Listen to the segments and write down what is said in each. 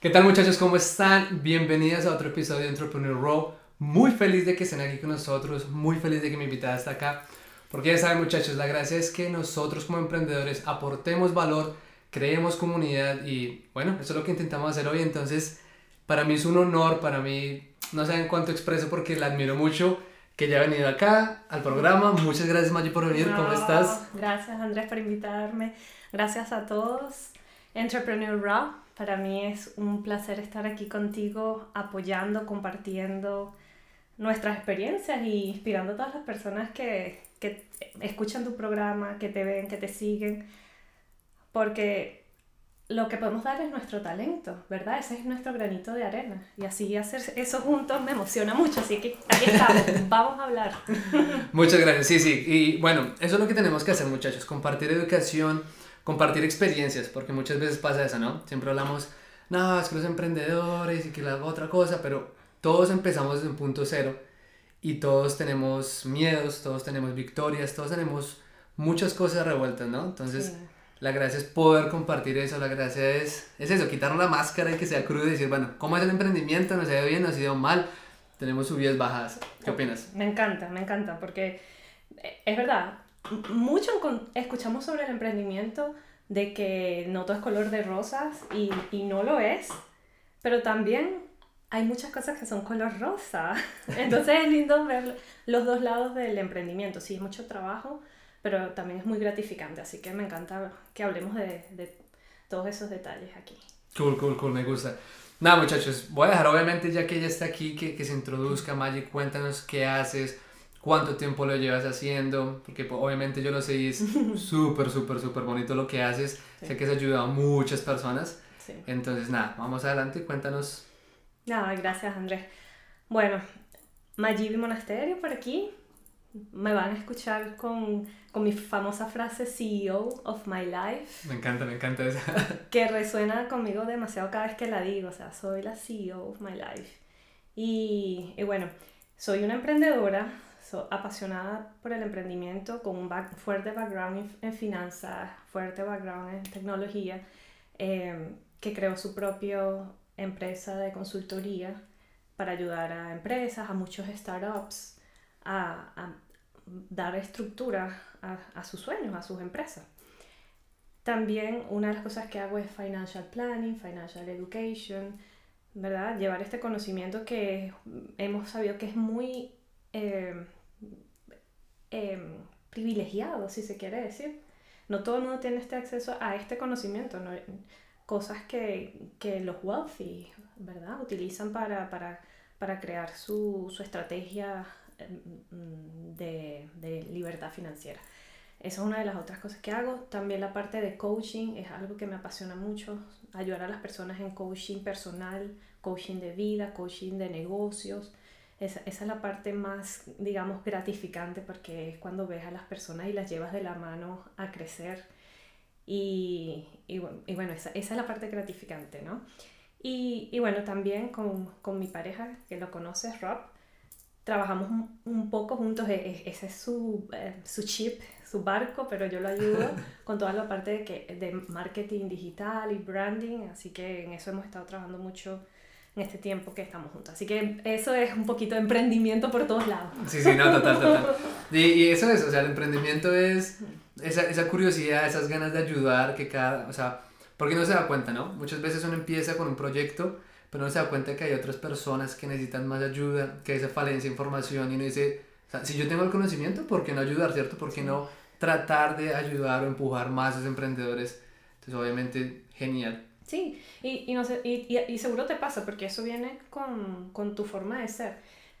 ¿Qué tal muchachos? ¿Cómo están? Bienvenidos a otro episodio de Entrepreneur Row. Muy feliz de que estén aquí con nosotros, muy feliz de que mi invitada está acá. Porque ya saben muchachos, la gracia es que nosotros como emprendedores aportemos valor, creemos comunidad y bueno, eso es lo que intentamos hacer hoy. Entonces, para mí es un honor, para mí, no saben cuánto expreso porque la admiro mucho que ya ha venido acá al programa. Muchas gracias Maggi por venir, ¿cómo estás? Gracias Andrés por invitarme, gracias a todos. Entrepreneur Raw para mí es un placer estar aquí contigo, apoyando, compartiendo nuestras experiencias y inspirando a todas las personas que, que escuchan tu programa, que te ven, que te siguen, porque lo que podemos dar es nuestro talento, ¿verdad? Ese es nuestro granito de arena. Y así hacer eso juntos me emociona mucho, así que aquí estamos, vamos a hablar. Muchas gracias, sí, sí. Y bueno, eso es lo que tenemos que hacer muchachos, compartir educación compartir experiencias, porque muchas veces pasa eso, ¿no? Siempre hablamos, no, es que los emprendedores y que la otra cosa, pero todos empezamos desde un punto cero y todos tenemos miedos, todos tenemos victorias, todos tenemos muchas cosas revueltas, ¿no? Entonces, la gracia es poder compartir eso, la gracia es, es eso, quitarnos la máscara y que sea crudo y decir, bueno, ¿cómo es el emprendimiento? ¿Nos ha ido bien? ¿Nos ha ido mal? Tenemos subidas, bajas. ¿Qué opinas? Me encanta, me encanta, porque es verdad, mucho escuchamos sobre el emprendimiento de que no todo es color de rosas y, y no lo es, pero también hay muchas cosas que son color rosa. Entonces es lindo ver los dos lados del emprendimiento. Sí, es mucho trabajo, pero también es muy gratificante. Así que me encanta que hablemos de, de todos esos detalles aquí. Cool, cool, cool, me gusta. Nada, muchachos, voy a dejar obviamente ya que ella está aquí, que, que se introduzca, Magic, cuéntanos qué haces, cuánto tiempo lo llevas haciendo, porque pues, obviamente yo lo sé y es súper, súper, súper bonito lo que haces. Sé que has ayudado a muchas personas. Entonces, nada, vamos adelante, cuéntanos. Nada, gracias Andrés. Bueno, Mayibi Monasterio por aquí. Me van a escuchar con, con mi famosa frase CEO of my life. Me encanta, me encanta esa. que resuena conmigo demasiado cada vez que la digo. O sea, soy la CEO of my life. Y, y bueno, soy una emprendedora, apasionada por el emprendimiento, con un fuerte background en, finanzas, fuerte background en tecnología, em, que creó su propia empresa de consultoría para ayudar a empresas, a muchos startups, a, dar estructura a, a, sus sueños, a sus empresas. También una de las cosas que hago es financial planning, financial education, ¿verdad? Llevar este conocimiento que hemos sabido que es muy em, Em, privilegiado, si se quiere decir. No todo el mundo tiene este acceso a este conocimiento, ¿no? cosas que, que, los wealthy, ¿verdad? Utilizan para, para, para crear su, su estrategia em, de, de, libertad financiera. Esa es una de las otras cosas que hago. También la parte de coaching es algo que me apasiona mucho. Ayudar a las personas en coaching personal, coaching de vida, coaching de negocios. Esa, esa, es la parte más, digamos, gratificante porque es cuando ves a las personas y las llevas de la mano a crecer. Y, y, y bueno, esa, esa, es la parte gratificante, ¿no? Y, y bueno, también con, con, mi pareja, que lo conoces, Rob, trabajamos un, un poco juntos, e, e, ese es su, eh, su chip, su barco, pero yo lo ayudo con toda la parte de, que, de marketing digital y branding, así que en eso hemos estado trabajando mucho en este tiempo que estamos juntos. Así que eso es un poquito de emprendimiento por todos lados. Sí, sí, no, total, total. Y, y eso es, o sea, el emprendimiento es esa, esa curiosidad, esas ganas de ayudar que cada, o sea, porque no se da cuenta, ¿no? Muchas veces uno empieza con un proyecto, pero no se da cuenta que hay otras personas que necesitan más ayuda, que hay esa falencia de información y uno dice, o sea, si yo tengo el conocimiento, ¿por qué no ayudar, cierto? ¿Por qué no tratar de ayudar o empujar más a esos emprendedores? Entonces, obviamente, genial. Sí, y, y, no sé, y, y, seguro te pasa, porque eso viene con, con, tu forma de ser.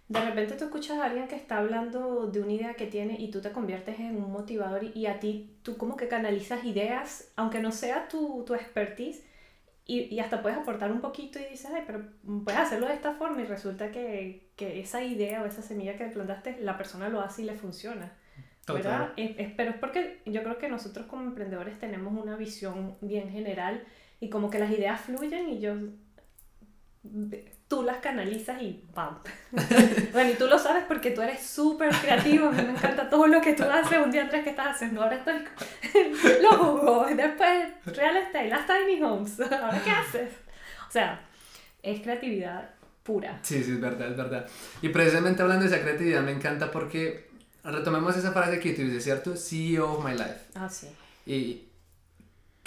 De repente tú escuchas a alguien que está hablando de una idea que tiene y tú te conviertes en un motivador y, a ti tú como que canalizas ideas, aunque no sea tu, tu expertise, y, y, hasta puedes aportar un poquito y dices, ay, pero puedes hacerlo de esta forma y resulta que, que esa idea o esa semilla que plantaste, la persona lo hace y le funciona. ¿verdad? Es, pero es porque yo creo que nosotros como emprendedores tenemos una visión bien general y como que las ideas fluyen y yo tú las canalizas y ¡pam! bueno, y tú lo sabes porque tú eres súper creativo, a mí me encanta todo lo que tú haces, un día tres que estás haciendo, ahora estoy lo jugó, después real estate, las tiny homes, ahora qué haces. O sea, es creatividad pura. Sí, sí, es verdad, es verdad. Y precisamente hablando de esa creatividad me encanta porque retomemos esa frase que tú dices, ¿cierto? CEO of my life. Ah, sí. ¿Y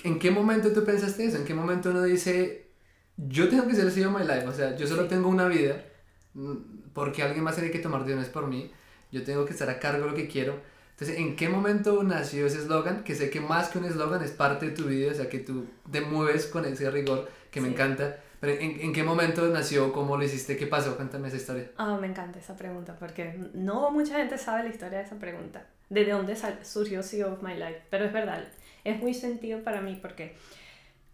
en qué momento tú pensaste eso? ¿En qué momento uno dice, yo tengo que ser el CEO of my life? O sea, yo solo tengo una vida mm, porque alguien más tiene que tomar decisiones por mí. Yo tengo que estar a cargo de lo que quiero. Entonces, ¿en qué momento nació ese eslogan? Que sé que más que un eslogan es parte de tu vida, o sea, que tú te mueves con ese rigor que me encanta. Pero ¿en, ¿en, qué momento nació? ¿Cómo lo hiciste? ¿Qué pasó? Cuéntame esa historia. Ah, me encanta esa pregunta porque no mucha gente sabe la historia de esa pregunta. De dónde surgió CEO of My Life. Pero es verdad, es muy sentido para mí porque,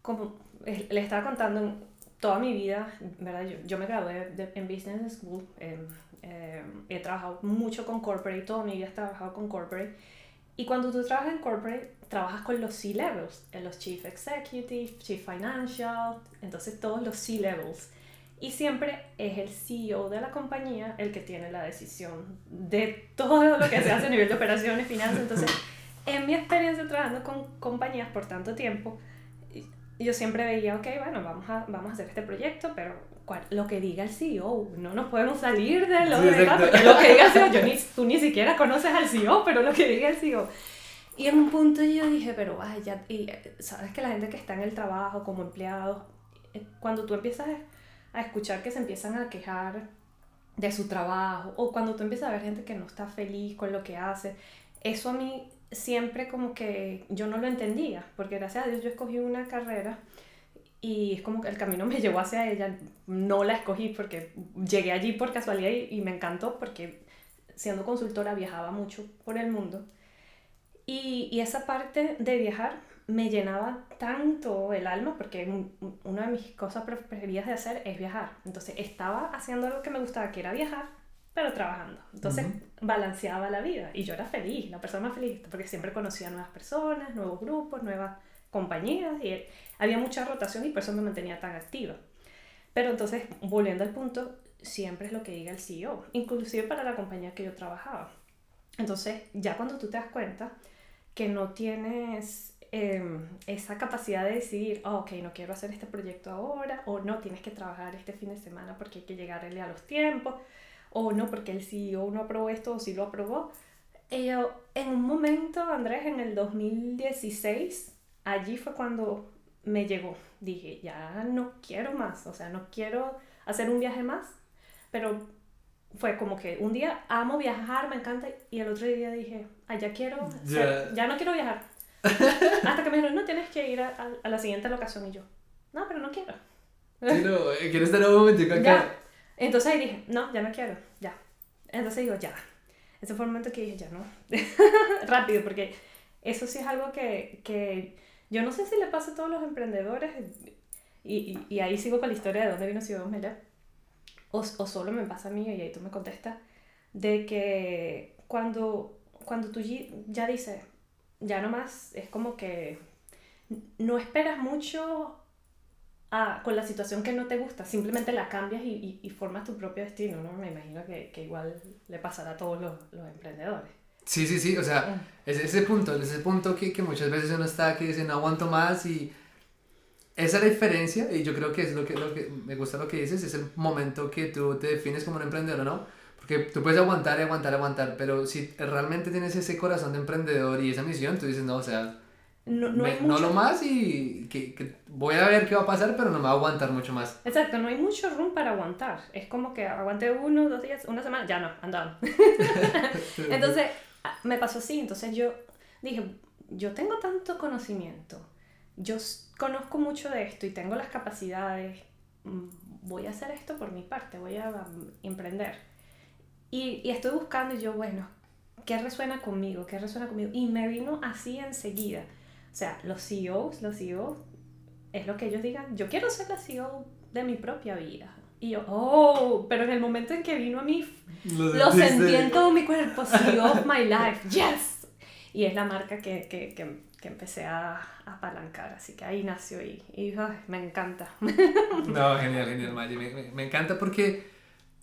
como le estaba contando, toda mi vida, ¿verdad? Yo, yo me gradué en Business School. Eh, eh, he trabajado mucho con corporate, toda mi vida he trabajado con corporate. Y cuando tú trabajas en corporate, trabajas con los C-levels, los Chief Executive, Chief Financial, entonces todos los C-levels. Y siempre es el CEO de la compañía el que tiene la decisión de todo lo que se hace a nivel de operaciones, finanzas. Entonces, en mi experiencia trabajando con compañías por tanto tiempo, yo siempre veía, ok, bueno, vamos a, vamos a hacer este proyecto, pero lo que diga el CEO, no nos podemos salir de lo, de lo que diga el CEO, yo ni, tú ni siquiera conoces al CEO, pero lo que diga el CEO. Y en un punto yo dije, pero vaya, y sabes que la gente que está en el trabajo como empleados, eh, cuando tú empiezas a escuchar que se empiezan a quejar de su trabajo, o cuando tú empiezas a ver gente que no está feliz con lo que hace, eso a mí siempre como que yo no lo entendía, porque gracias a Dios yo escogí una carrera y es como que el camino me llevó hacia ella, no la escogí porque llegué allí por casualidad y, me encantó porque siendo consultora viajaba mucho por el mundo y, y, esa parte de viajar me llenaba tanto el alma porque una de mis cosas preferidas de hacer es viajar. Entonces estaba haciendo algo que me gustaba, que era viajar, pero trabajando. Entonces balanceaba la vida y yo era feliz, la persona más feliz, porque siempre conocía nuevas personas, nuevos grupos, nuevas compañías y había mucha rotación y por eso me mantenía tan activa. Pero entonces, volviendo al punto, siempre es lo que diga el CEO, inclusive para la compañía que yo trabajaba. Entonces, ya cuando tú te das cuenta, que no tienes em, esa capacidad de decidir, oh, ok, no quiero hacer este proyecto ahora, o no, tienes que trabajar este fin de semana porque hay que llegarle a los tiempos, o no, porque el CEO no aprobó esto o sí lo aprobó. yo, en un momento, Andrés, en el 2016, allí fue cuando me llegó. Dije, ya no quiero más, o sea, no quiero hacer un viaje más, pero fue como que un día amo viajar, me encanta, y el otro día dije, ah, ya quiero, ya no quiero viajar. Hasta que me dijeron, no, tienes que ir a, a, la siguiente locación, y yo, no, pero no quiero. Sí, no, eh, quiero estar un momentico acá. Entonces ahí dije, no, ya no quiero, ya. Entonces digo, ya. Ese fue el momento que dije, ya no. Rápido, porque eso sí es algo que, que yo no sé si le pasa a todos los emprendedores, y, y, y ahí sigo con la historia de dónde vino Ciudad Mela o, o solo me pasa a mí y ahí tú me contestas, de que cuando, cuando tú ya dices, ya nomás es como que no esperas mucho a, con la situación que no te gusta, simplemente la cambias y, y, formas tu propio destino, ¿no? Me imagino que, que igual le pasará a todos los, los emprendedores. Sí, sí, sí, o sea, es ese punto, ese punto que, que muchas veces uno está que dice no aguanto más y esa es la diferencia y yo creo que es lo que, lo que me gusta lo que dices, es el momento que tú te defines como un emprendedor, ¿no? Porque tú puedes aguantar y aguantar, aguantar, pero si realmente tienes ese corazón de emprendedor y esa misión, tú dices, no, o sea, no, no, no lo más y que, que, voy a ver qué va a pasar, pero no me va a aguantar mucho más. Exacto, no hay mucho room para aguantar. Es como que aguanté uno, dos días, una semana, ya no, andamos. entonces, me pasó así, entonces yo dije, yo tengo tanto conocimiento yo conozco mucho de esto y tengo las capacidades, mm, voy a hacer esto por mi parte, voy a mm, emprender. Y, y, estoy buscando y yo, bueno, ¿qué resuena conmigo? ¿Qué resuena conmigo? Y me vino así enseguida. O sea, los CEOs, los CEOs, es lo que ellos digan, yo quiero ser la CEO de mi propia vida. Y yo, oh, pero en el momento en que vino a mí, lo, sentí en todo mi cuerpo, CEO of my life, yes. Y es la marca que, que, que que empecé a, apalancar, así que ahí nació y, y me encanta. No, genial, genial, Maggie, me, me, encanta porque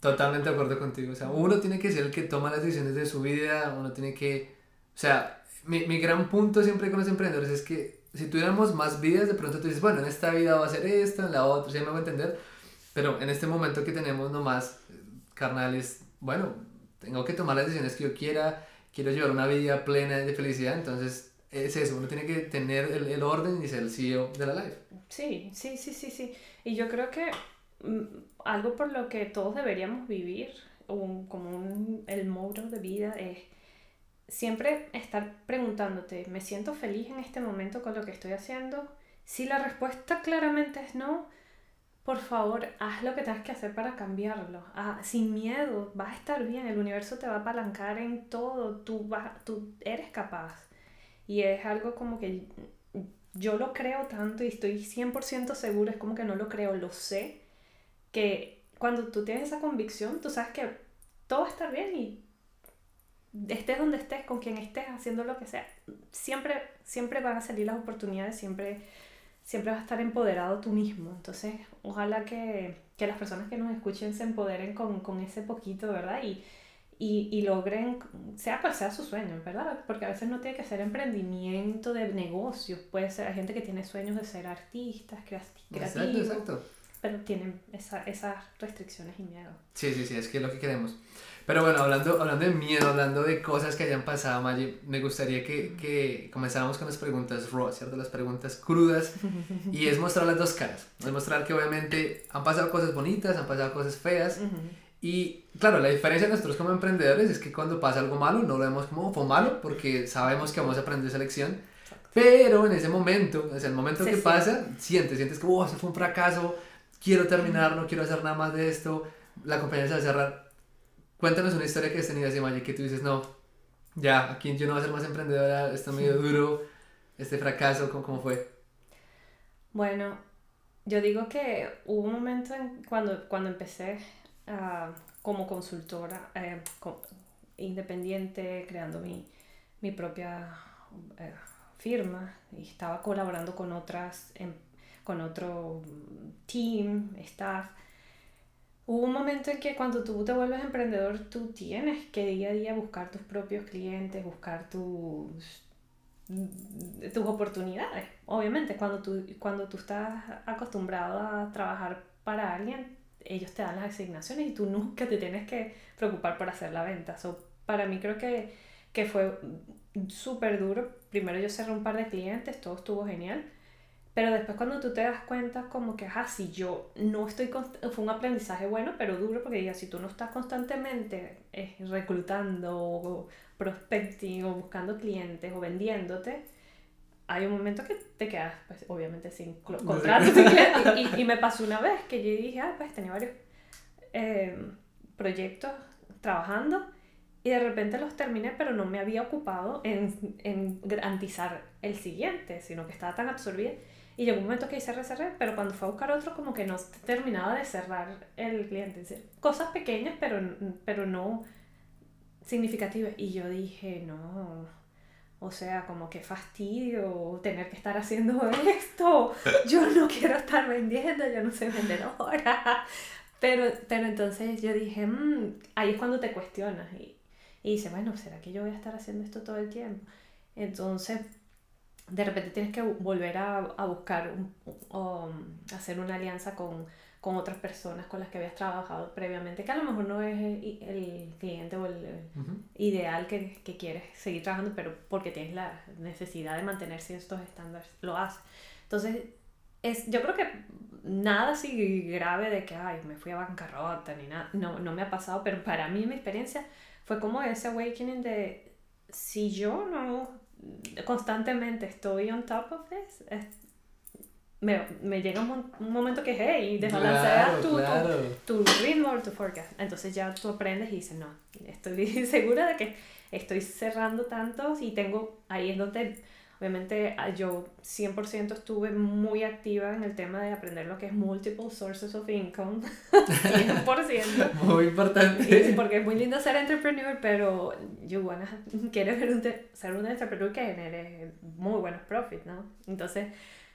totalmente de acuerdo contigo, o sea, uno tiene que ser el que toma las decisiones de su vida, uno tiene que, o sea, mi, mi gran punto siempre con los emprendedores es que si tuviéramos más vidas, de pronto tú dices, bueno, en esta vida va a ser esto, en la otra, ¿sí me voy a entender? Pero en este momento que tenemos nomás, carnales, bueno, tengo que tomar las decisiones que yo quiera, quiero llevar una vida plena de felicidad, entonces es eso, uno tiene que tener el, el orden y ser el CEO de la life. Sí, sí, sí, sí, sí. Y yo creo que mm, algo por lo que todos deberíamos vivir, un, como un, el modo de vida, es siempre estar preguntándote, ¿me siento feliz en este momento con lo que estoy haciendo? Si la respuesta claramente es no, por favor, haz lo que tengas que hacer para cambiarlo. Ah, sin miedo, vas a estar bien, el universo te va a apalancar en todo, tú, vas, tú eres capaz. Y es algo como que yo lo creo tanto y estoy 100% seguro, es como que no lo creo, lo sé, que cuando tú tienes esa convicción, tú sabes que todo va a estar bien y estés donde estés, con quien estés, haciendo lo que sea, siempre, siempre van a salir las oportunidades, siempre siempre vas a estar empoderado tú mismo. Entonces, ojalá que, que las personas que nos escuchen se empoderen con, con ese poquito, ¿verdad? Y, y, y, logren, sea cual sea su sueño, ¿verdad? Porque a veces no tiene que ser emprendimiento de negocios, puede ser, hay gente que tiene sueños de ser artistas, creativos, exacto, exacto. pero tienen esa, esas restricciones y miedo. Sí, sí, sí, es que es lo que queremos. Pero bueno, hablando, hablando de miedo, hablando de cosas que hayan pasado, Maggie, me gustaría que, que comenzáramos con las preguntas raw, ¿cierto? Las preguntas crudas. Y es mostrar las dos caras. Es mostrar que obviamente han pasado cosas bonitas, han pasado cosas feas. Y claro, la diferencia de nosotros como emprendedores es que cuando pasa algo malo no lo vemos como fue malo porque sabemos que vamos a aprender esa lección. Pero en ese momento, es el momento que pasa, sientes, sientes que, oh, eso fue un fracaso, quiero terminar, no quiero hacer nada más de esto, la compañía se va a cerrar Cuéntanos una historia que has tenido así, Maya, que tú dices, no, ya, aquí yo no voy a ser más emprendedora, está medio duro, este fracaso, ¿cómo, cómo fue? Bueno, yo digo que hubo un momento en, cuando, cuando empecé uh, como consultora eh, independiente, creando mi, mi propia eh, firma y estaba colaborando con otras, em, con otro team, staff Hubo un momento en que cuando tú te vuelves emprendedor, tú tienes que día a día buscar tus propios clientes, buscar tus, tus oportunidades. Obviamente, cuando tú, cuando tú estás acostumbrado a trabajar para alguien, ellos te dan las asignaciones y tú nunca te tienes que preocupar por hacer la venta. So, para mí creo que, que fue súper duro. Primero yo cerré un par de clientes, todo estuvo genial pero después cuando tú te das cuenta como que, ajá, si yo no estoy, fue un aprendizaje bueno, pero duro, porque diga, si tú no estás constantemente eh, reclutando o prospecting o buscando clientes o vendiéndote, hay un momento que te quedas, pues, obviamente, sin contrato. y, y, me pasó una vez que yo dije, ah, pues tenía varios eh, proyectos trabajando y de repente los terminé, pero no me había ocupado en, en garantizar el siguiente, sino que estaba tan absorbida y llegó un momento que hice cerré, pero cuando fue a buscar otro, como que no terminaba de cerrar el cliente. Cosas pequeñas, pero, pero no significativas. Y yo dije, no, o sea, como que fastidio tener que estar haciendo esto. Yo no quiero estar vendiendo, yo no soy vendedora. Pero, pero entonces yo dije, mm", ahí es cuando te cuestionas. Y, y dices, bueno, ¿será que yo voy a estar haciendo esto todo el tiempo? Entonces de repente tienes que volver a, a buscar, o hacer una alianza con, con, otras personas con las que habías trabajado previamente, que a lo mejor no es el, cliente o el ideal que, que, quieres seguir trabajando, pero porque tienes la necesidad de mantener ciertos estándares, lo haces. Entonces, es, yo creo que nada así grave de que, ay, me fui a bancarrota ni nada, no, no me ha pasado, pero para mí mi experiencia fue como ese awakening de, si yo no constantemente estoy on top of this, me, me, llega un, un, momento que, hey, desbalancea tu, tu, tu, ritmo o tu forecast. Entonces ya tú aprendes y dices, no, estoy segura de que estoy cerrando tantos y tengo, ahí es donde Obviamente ah, yo 100% estuve muy activa en el tema de aprender lo que es multiple sources of income. 100%. muy importante. porque es muy lindo ser entrepreneur, pero you wanna, quieres ser un entrepreneur que genere muy buenos profits, ¿no? Entonces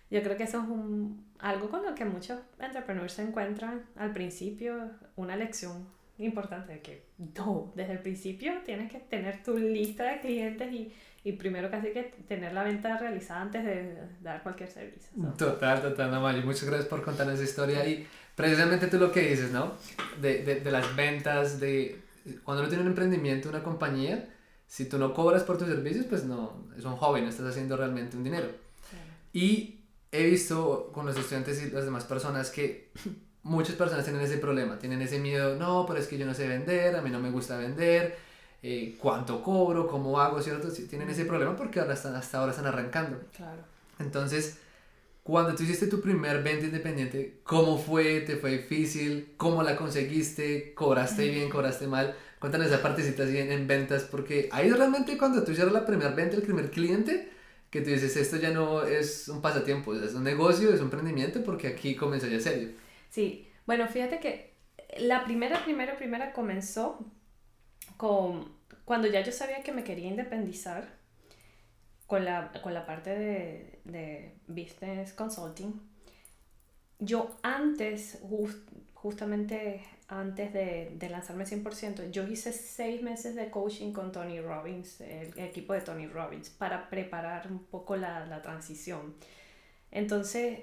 yo creo que eso es un, algo con lo que muchos entrepreneurs se encuentran al principio, una lección importante que no, desde el principio tienes que tener tu lista de clientes y, y primero casi que tener la venta realizada antes de dar cualquier servicio. Total, total, no, Muchas gracias por contar esa historia y precisamente tú lo que dices, ¿no? De, de, de las ventas, de cuando uno tiene un emprendimiento, una compañía, si tú no cobras por tus servicios, pues no, es un hobby, no estás haciendo realmente un dinero. Y he visto con los estudiantes y las demás personas que muchas personas tienen ese problema, tienen ese miedo, no, pero es que yo no sé vender, a mí no me gusta vender, eh, cuánto cobro, cómo hago, ¿cierto? Tienen ese problema porque ahora están, hasta ahora están arrancando. Claro. Entonces, cuando tú hiciste tu primer venta independiente, ¿cómo fue? ¿Te fue difícil? ¿Cómo la conseguiste? ¿Cobraste bien? ¿Cobraste mal? Cuéntanos esa partecita así en, ventas, porque ahí realmente cuando tú hicieras la primera venta, el primer cliente, que tú dices, esto ya no es un pasatiempo, es un negocio, es un emprendimiento, porque aquí comenzó ya serio. Sí, bueno, fíjate que la primera, primera, primera comenzó con cuando ya yo sabía que me quería independizar con la, con la parte de, de business consulting. Yo antes, justamente antes de, de, lanzarme 100%, yo hice seis meses de coaching con Tony Robbins, el, equipo de Tony Robbins, para preparar un poco la, la transición. Entonces,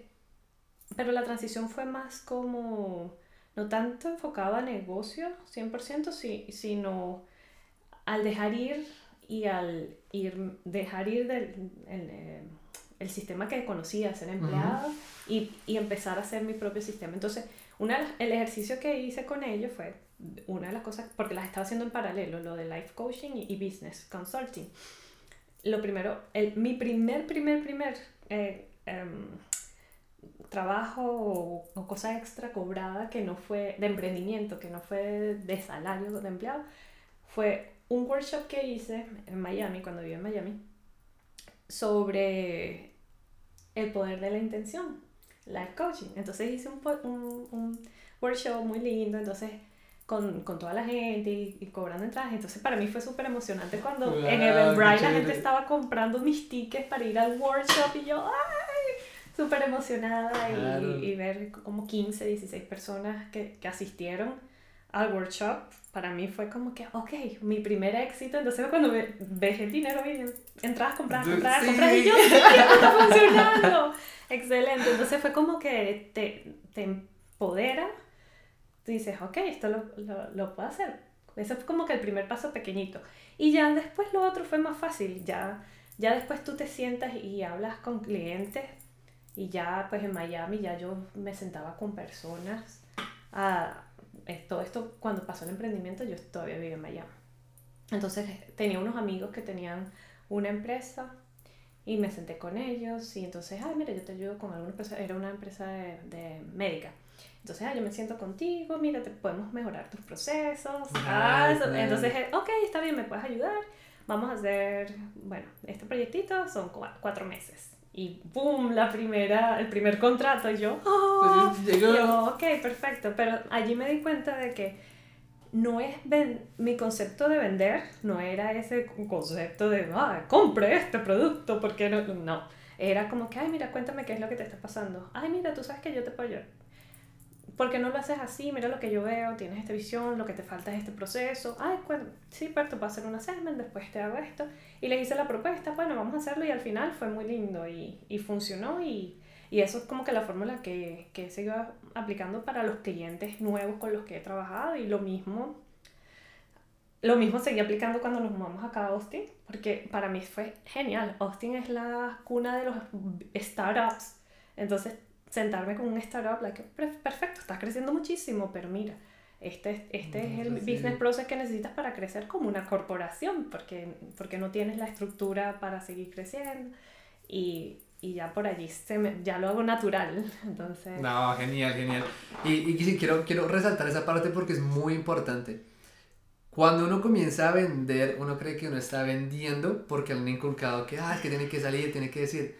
pero la transición fue más como, no tanto enfocada a negocio 100%, sino al dejar ir y al ir, dejar ir del el, eh, el sistema que conocía, ser empleado, y, y, empezar a hacer mi propio sistema. Entonces, una, el ejercicio que hice con ellos fue una de las cosas, porque las estaba haciendo en paralelo, lo de life coaching y, business consulting. Lo primero, el, mi primer, primer, primer eh, em, trabajo o, cosa extra cobrada que no fue de emprendimiento, que no fue de salario de empleado, fue un workshop que hice en Miami, cuando viví en Miami, sobre el poder de la intención, life coaching. Entonces hice un, un, un workshop muy lindo, entonces con, con, toda la gente y, cobrando entradas. Entonces para mí fue súper emocionante cuando en Eventbrite la gente estaba comprando mis tickets para ir al workshop y yo, ¡ay! Súper emocionada y, y, ver como 15, 16 personas que, que, asistieron al workshop, para mí fue como que, ok, mi primer éxito. Entonces cuando ves el dinero entras, compras, compras, compras y yo, está funcionando! Excelente. Entonces fue como que te, te empodera. Tú dices, ok, esto lo, lo, lo puedo hacer. Ese fue como que el primer paso pequeñito. Y ya después lo otro fue más fácil. Ya, ya después tú te sientas y hablas con clientes y ya pues en Miami ya yo me sentaba con personas. a todo esto cuando pasó el emprendimiento yo todavía vivía en Miami. Entonces tenía unos amigos que tenían una empresa y me senté con ellos y entonces, ay, mira, yo te ayudo con alguna empresa, era una empresa de, de médica. Entonces, ah, yo me siento contigo, mira, te podemos mejorar tus procesos. Ah, entonces, ok, está bien, me puedes ayudar. Vamos a hacer, bueno, este proyectito son cuatro meses y ¡boom! La primera, el primer contrato. Y yo, ¡oh! yo, ok, perfecto. Pero allí me di cuenta de que no es mi concepto de vender, no era ese concepto de, ah, compre este producto, porque no, no. Era como que, ay, mira, cuéntame qué es lo que te está pasando. Ay, mira, tú sabes que yo te puedo ayudar. ¿Por qué no lo haces así? Mira lo que yo veo, tienes esta visión, lo que te falta es este proceso. Ay, bueno, sí, pues te puedo hacer un assessment, después te hago esto. Y le hice la propuesta, bueno, vamos a hacerlo y al final fue muy lindo y, y funcionó y, y, eso es como que la fórmula que, que seguido aplicando para los clientes nuevos con los que he trabajado y lo mismo. Lo mismo seguí aplicando cuando nos mudamos acá a Austin, porque para mí fue genial. Austin es la cuna de los startups. Entonces sentarme con un startup, like, perfecto, estás creciendo muchísimo, pero mira, este, este es el business process que necesitas para crecer como una corporación, porque, porque no tienes la estructura para seguir creciendo y, y ya por allí se me, ya lo hago natural. Entonces... No, genial, genial. Y, y quiero, quiero resaltar esa parte porque es muy importante. Cuando uno comienza a vender, uno cree que uno está vendiendo porque le han inculcado que, ah, que tiene que salir, tiene que decir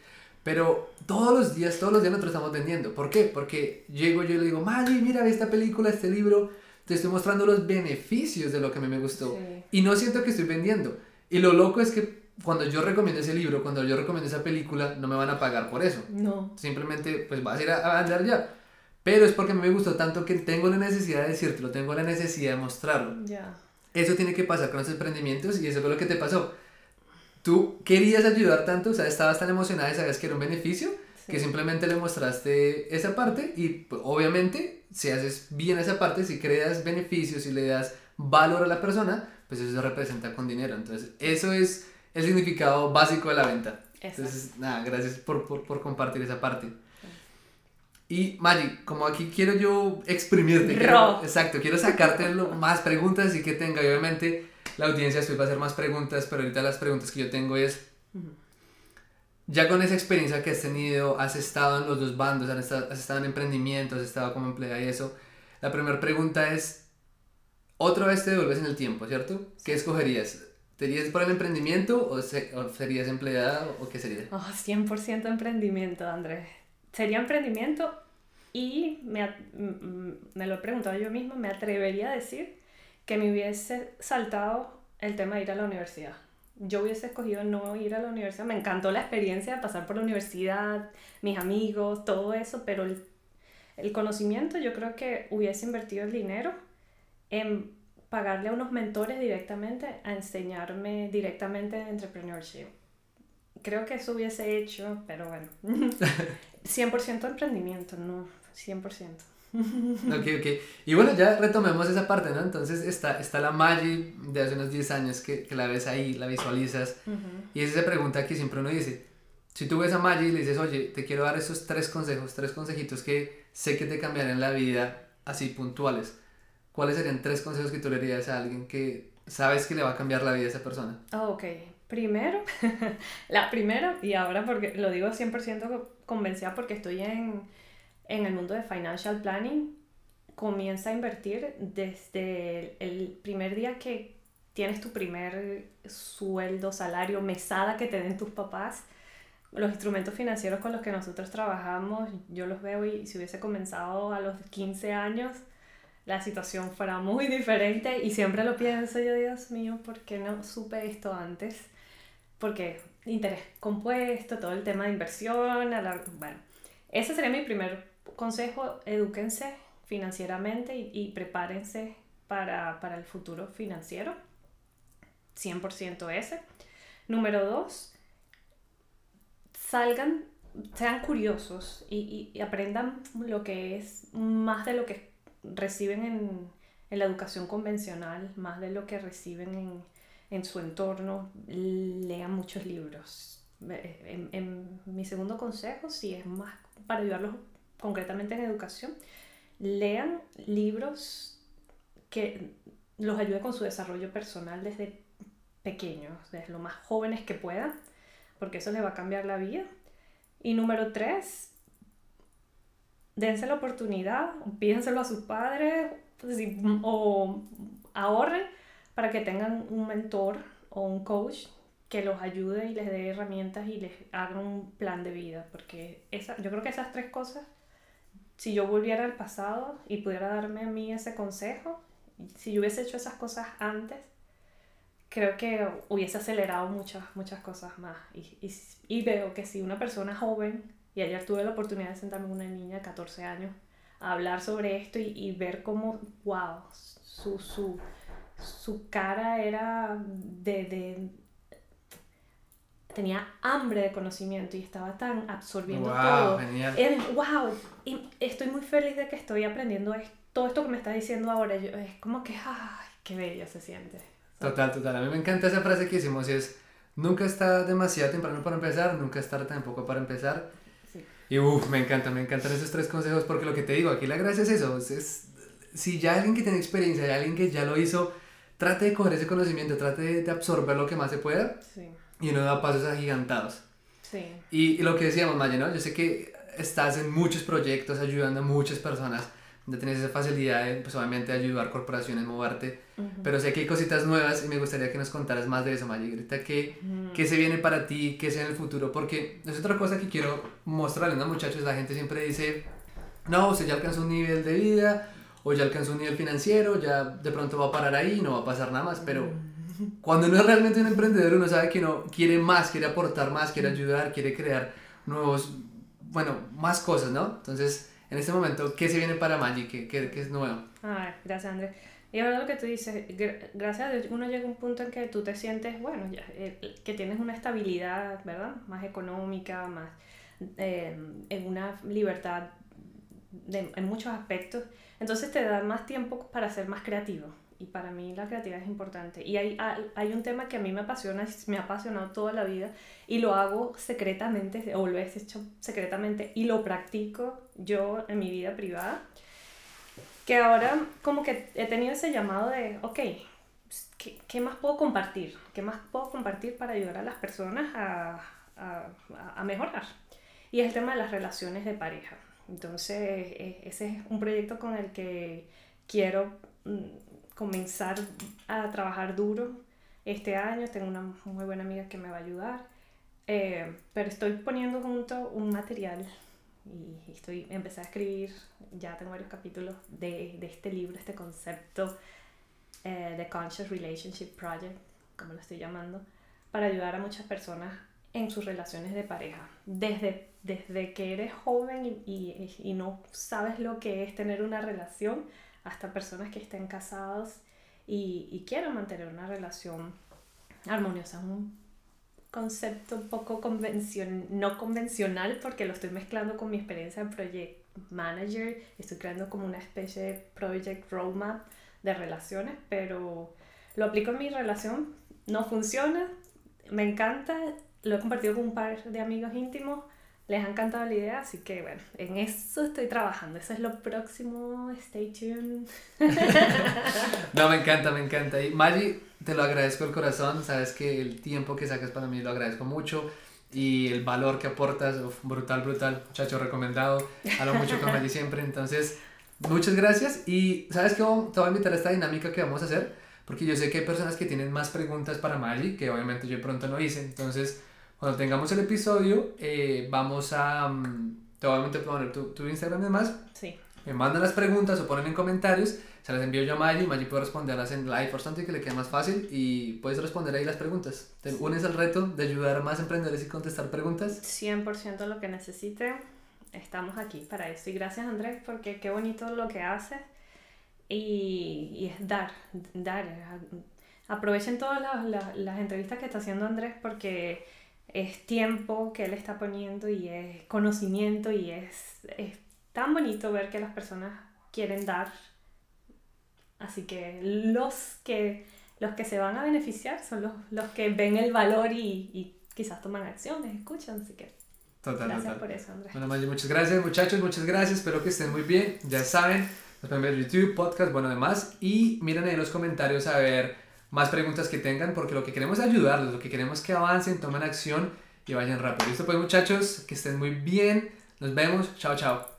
pero todos los días, todos los días nosotros estamos vendiendo. ¿Por qué? Porque llego yo y le digo, Mali, mira esta película, este libro, te estoy mostrando los beneficios de lo que a mí me gustó. Y no siento que estoy vendiendo. Y lo loco es que cuando yo recomiendo ese libro, cuando yo recomiendo esa película, no me van a pagar por eso. No. Simplemente, pues vas a ir a, a vender ya. Pero es porque a mí me gustó tanto que tengo la necesidad de decírtelo, tengo la necesidad de mostrarlo. Ya. Eso tiene que pasar con los emprendimientos y eso fue lo que te pasó. Tú querías ayudar tanto, o sea, estabas tan emocionada y sabías que era un beneficio, Sí. que simplemente le mostraste esa parte y pues, obviamente si haces bien esa parte, si creas beneficios, si le das valor a la persona, pues eso se representa con dinero. Entonces, eso es el significado básico de la venta. Exacto. Entonces, nada, gracias por, por, por compartir esa parte. Y Maggi, como aquí quiero yo exprimirte, quiero- exacto, quiero sacarte lo- más preguntas y que tenga, y obviamente la audiencia después va a hacer más preguntas, pero ahorita las preguntas que yo tengo es, ya con esa experiencia que has tenido, has estado en los dos bandos, has estado, has estado en emprendimiento, has estado como empleada y eso, la primera pregunta es, otra vez te devuelves en el tiempo, ¿cierto? ¿Qué escogerías? ¿Te irías por el emprendimiento o, se- o serías empleada o qué sería? Oh, 100% emprendimiento, Andrés. Sería emprendimiento y me, me lo he preguntado yo misma, me atrevería a decir que me hubiese saltado el tema de ir a la universidad. Yo hubiese escogido no ir a la universidad. Me encantó la experiencia de pasar por la universidad, mis amigos, todo eso, pero el, el conocimiento yo creo que hubiese invertido el dinero en pagarle a unos mentores directamente a enseñarme directamente de entrepreneurship. Creo que eso hubiese hecho, pero bueno. 100% emprendimiento, no, 100%. Ok, ok. Y bueno, ya retomemos esa parte, ¿no? Entonces está, está la Maggi de hace unos 10 años que, que la ves ahí, la visualizas. Y es esa pregunta que siempre uno dice. Si tú ves a Maggi y le dices, oye, te quiero dar esos tres consejos, tres consejitos que sé que te cambiarán la vida así puntuales. ¿Cuáles serían tres consejos que tú le darías a alguien que sabes que le va a cambiar la vida a esa persona? Ah, Ok, primero, la primera, y ahora porque lo digo 100% co- convencida porque estoy en, en el mundo de financial planning, comienza a invertir desde el, primer día que tienes tu primer sueldo, salario, mesada que te den tus papás. Los instrumentos financieros con los que nosotros trabajamos, yo los veo y si hubiese comenzado a los 15 años, la situación fuera muy diferente y siempre lo pienso yo, Dios mío, ¿por qué no supe esto antes? Porque interés compuesto, todo el tema de inversión, a la- bueno, ese sería mi primer consejo, edúquense financieramente y, y prepárense para, para el futuro financiero, 100% ese. Número dos, salgan, sean curiosos y, y- aprendan lo que es más de lo que reciben en, en la educación convencional, más de lo que reciben en, en su entorno. Lean muchos libros. Eh, En, en mi segundo consejo, si es más para ayudarlos concretamente en educación, lean libros que los ayude con su desarrollo personal desde pequeños, desde lo más jóvenes que puedan, porque eso les va a cambiar la vida. Y número tres, dense la oportunidad, pídenselo a sus padres pues, o ahorren para que tengan un mentor o un coach que los ayude y les dé herramientas y les haga un plan de vida, porque esa, yo creo que esas tres cosas, si yo volviera al pasado y pudiera darme a mí ese consejo, si yo hubiese hecho esas cosas antes, creo que hubiese acelerado muchas, muchas cosas más. Y, y, y veo que si una persona joven, y ayer tuve la oportunidad de sentarme con una niña de 14 años a hablar sobre esto y, y ver cómo, wow, su, su, su cara era de, de... tenía hambre de conocimiento y estaba tan absorbiendo todo. Wow, genial. Era, wow, y estoy muy feliz de que estoy aprendiendo esto, todo esto que me estás diciendo ahora. Yo, es como que, ay, qué bello se siente. Total, total. A mí me encanta esa frase que hicimos y es, nunca está demasiado temprano para empezar, nunca es tarde tampoco para empezar. Sí. Y uff, me encanta, me encantan esos tres consejos porque lo que te digo, aquí la gracia es eso, es, es- si ya alguien que tiene experiencia, hay alguien que ya lo hizo, trate de coger ese conocimiento, trate de, de absorber lo que más se pueda Sí, y uno da pasos agigantados. sí. Y, y lo que decíamos, Maya, ¿no? Yo sé que estás en muchos proyectos ayudando a muchas personas, donde tienes esa facilidad de, pues obviamente, ayudar corporaciones, moverte, Ujú. pero sé que hay cositas nuevas y me gustaría que nos contaras más de eso, Maya. Y Ahorita, ¿qué, Ujú. ¿qué se viene para ti? ¿Qué sea en el futuro? Porque es otra cosa que quiero mostrarles, ¿no, muchachos? La gente siempre dice, no, usted ya alcanzó un nivel de vida, o ya alcanzó un nivel financiero, ya de pronto va a parar ahí, no va a pasar nada más, pero cuando uno es realmente un emprendedor, uno sabe que uno quiere más, quiere aportar más, quiere ayudar, quiere crear nuevos, bueno, más cosas, ¿no? Entonces, en este momento, ¿qué se viene para Maggi? ¿Qué, qué, qué es nuevo? Ay, gracias Andrés. Y ahora lo que tú dices, gracias a Dios uno llega a un punto en que tú te sientes, bueno, ya, eh, que tienes una estabilidad, ¿verdad? Más económica, más eh, en una libertad de, en muchos aspectos. Entonces te da más tiempo para ser más creativo. Y para mí la creatividad es importante. Y hay, hay un tema que a mí me apasiona, me ha apasionado toda la vida y lo hago secretamente, o lo he hecho secretamente y lo practico yo en mi vida privada que ahora como que he tenido ese llamado de, ok, ¿qué, ¿qué, más puedo compartir? ¿Qué más puedo compartir para ayudar a las personas a, a, a mejorar? Y es el tema de las relaciones de pareja. Entonces, e, ese es un proyecto con el que quiero mm, comenzar a trabajar duro este año. Tengo una muy buena amiga que me va a ayudar. Eh, pero estoy poniendo junto un material y estoy, empecé a escribir, ya tengo varios capítulos de, de este libro, este concepto eh, de Conscious Relationship Project, como lo estoy llamando, para ayudar a muchas personas en sus relaciones de pareja. Desde, desde que eres joven y, y, y no sabes lo que es tener una relación, hasta personas que estén casados y, y quieran mantener una relación armoniosa. Un concepto un poco convencion no convencional porque lo estoy mezclando con mi experiencia en Project Manager. Estoy creando como una especie de Project Roadmap de relaciones, pero lo aplico en mi relación, no funciona, me encanta, lo he compartido con un par de amigos íntimos, les ha encantado la idea, así que bueno, en eso estoy trabajando, eso es lo próximo, stay tuned. no, me encanta, me encanta. Y Maggie, te lo agradezco el corazón, sabes que el tiempo que sacas para mí lo agradezco mucho y el valor que aportas, brutal, brutal, muchacho recomendado, hablo mucho con Maggie siempre, entonces muchas gracias. Y sabes que te voy a invitar a esta dinámica que vamos a hacer, porque yo sé que hay personas que tienen más preguntas para Maggie, que obviamente yo pronto no hice, entonces cuando tengamos el episodio eh, vamos a, mm, te voy a poner tu, tu Instagram y demás, sí. me mandan las preguntas o ponen en comentarios se las envío yo a Maggie, Maggie puede responderlas en live or something que le quede más fácil y puedes responder ahí las preguntas. ¿Te unes al reto de ayudar a más emprendedores y contestar preguntas? 100% lo que necesite, estamos aquí para eso. Y gracias Andrés porque qué bonito lo que haces y, y es dar, dar. Aprovechen todas las, las, las entrevistas que está haciendo Andrés porque es tiempo que él está poniendo y es conocimiento y es, es tan bonito ver que las personas quieren dar Así que los que, los que se van a beneficiar son los, los que ven el valor y, y quizás toman acciones, escuchan, así que total, gracias por eso, Andrés. Bueno, Maggie, muchas gracias, muchachos, muchas gracias, espero que estén muy bien, ya saben, nos pueden ver YouTube, podcast, bueno, demás, y miren ahí en los comentarios a ver más preguntas que tengan, porque lo que queremos es ayudarlos, lo que queremos es que avancen, tomen acción y vayan rápido. Listo, pues muchachos, que estén muy bien, nos vemos, chao, chao.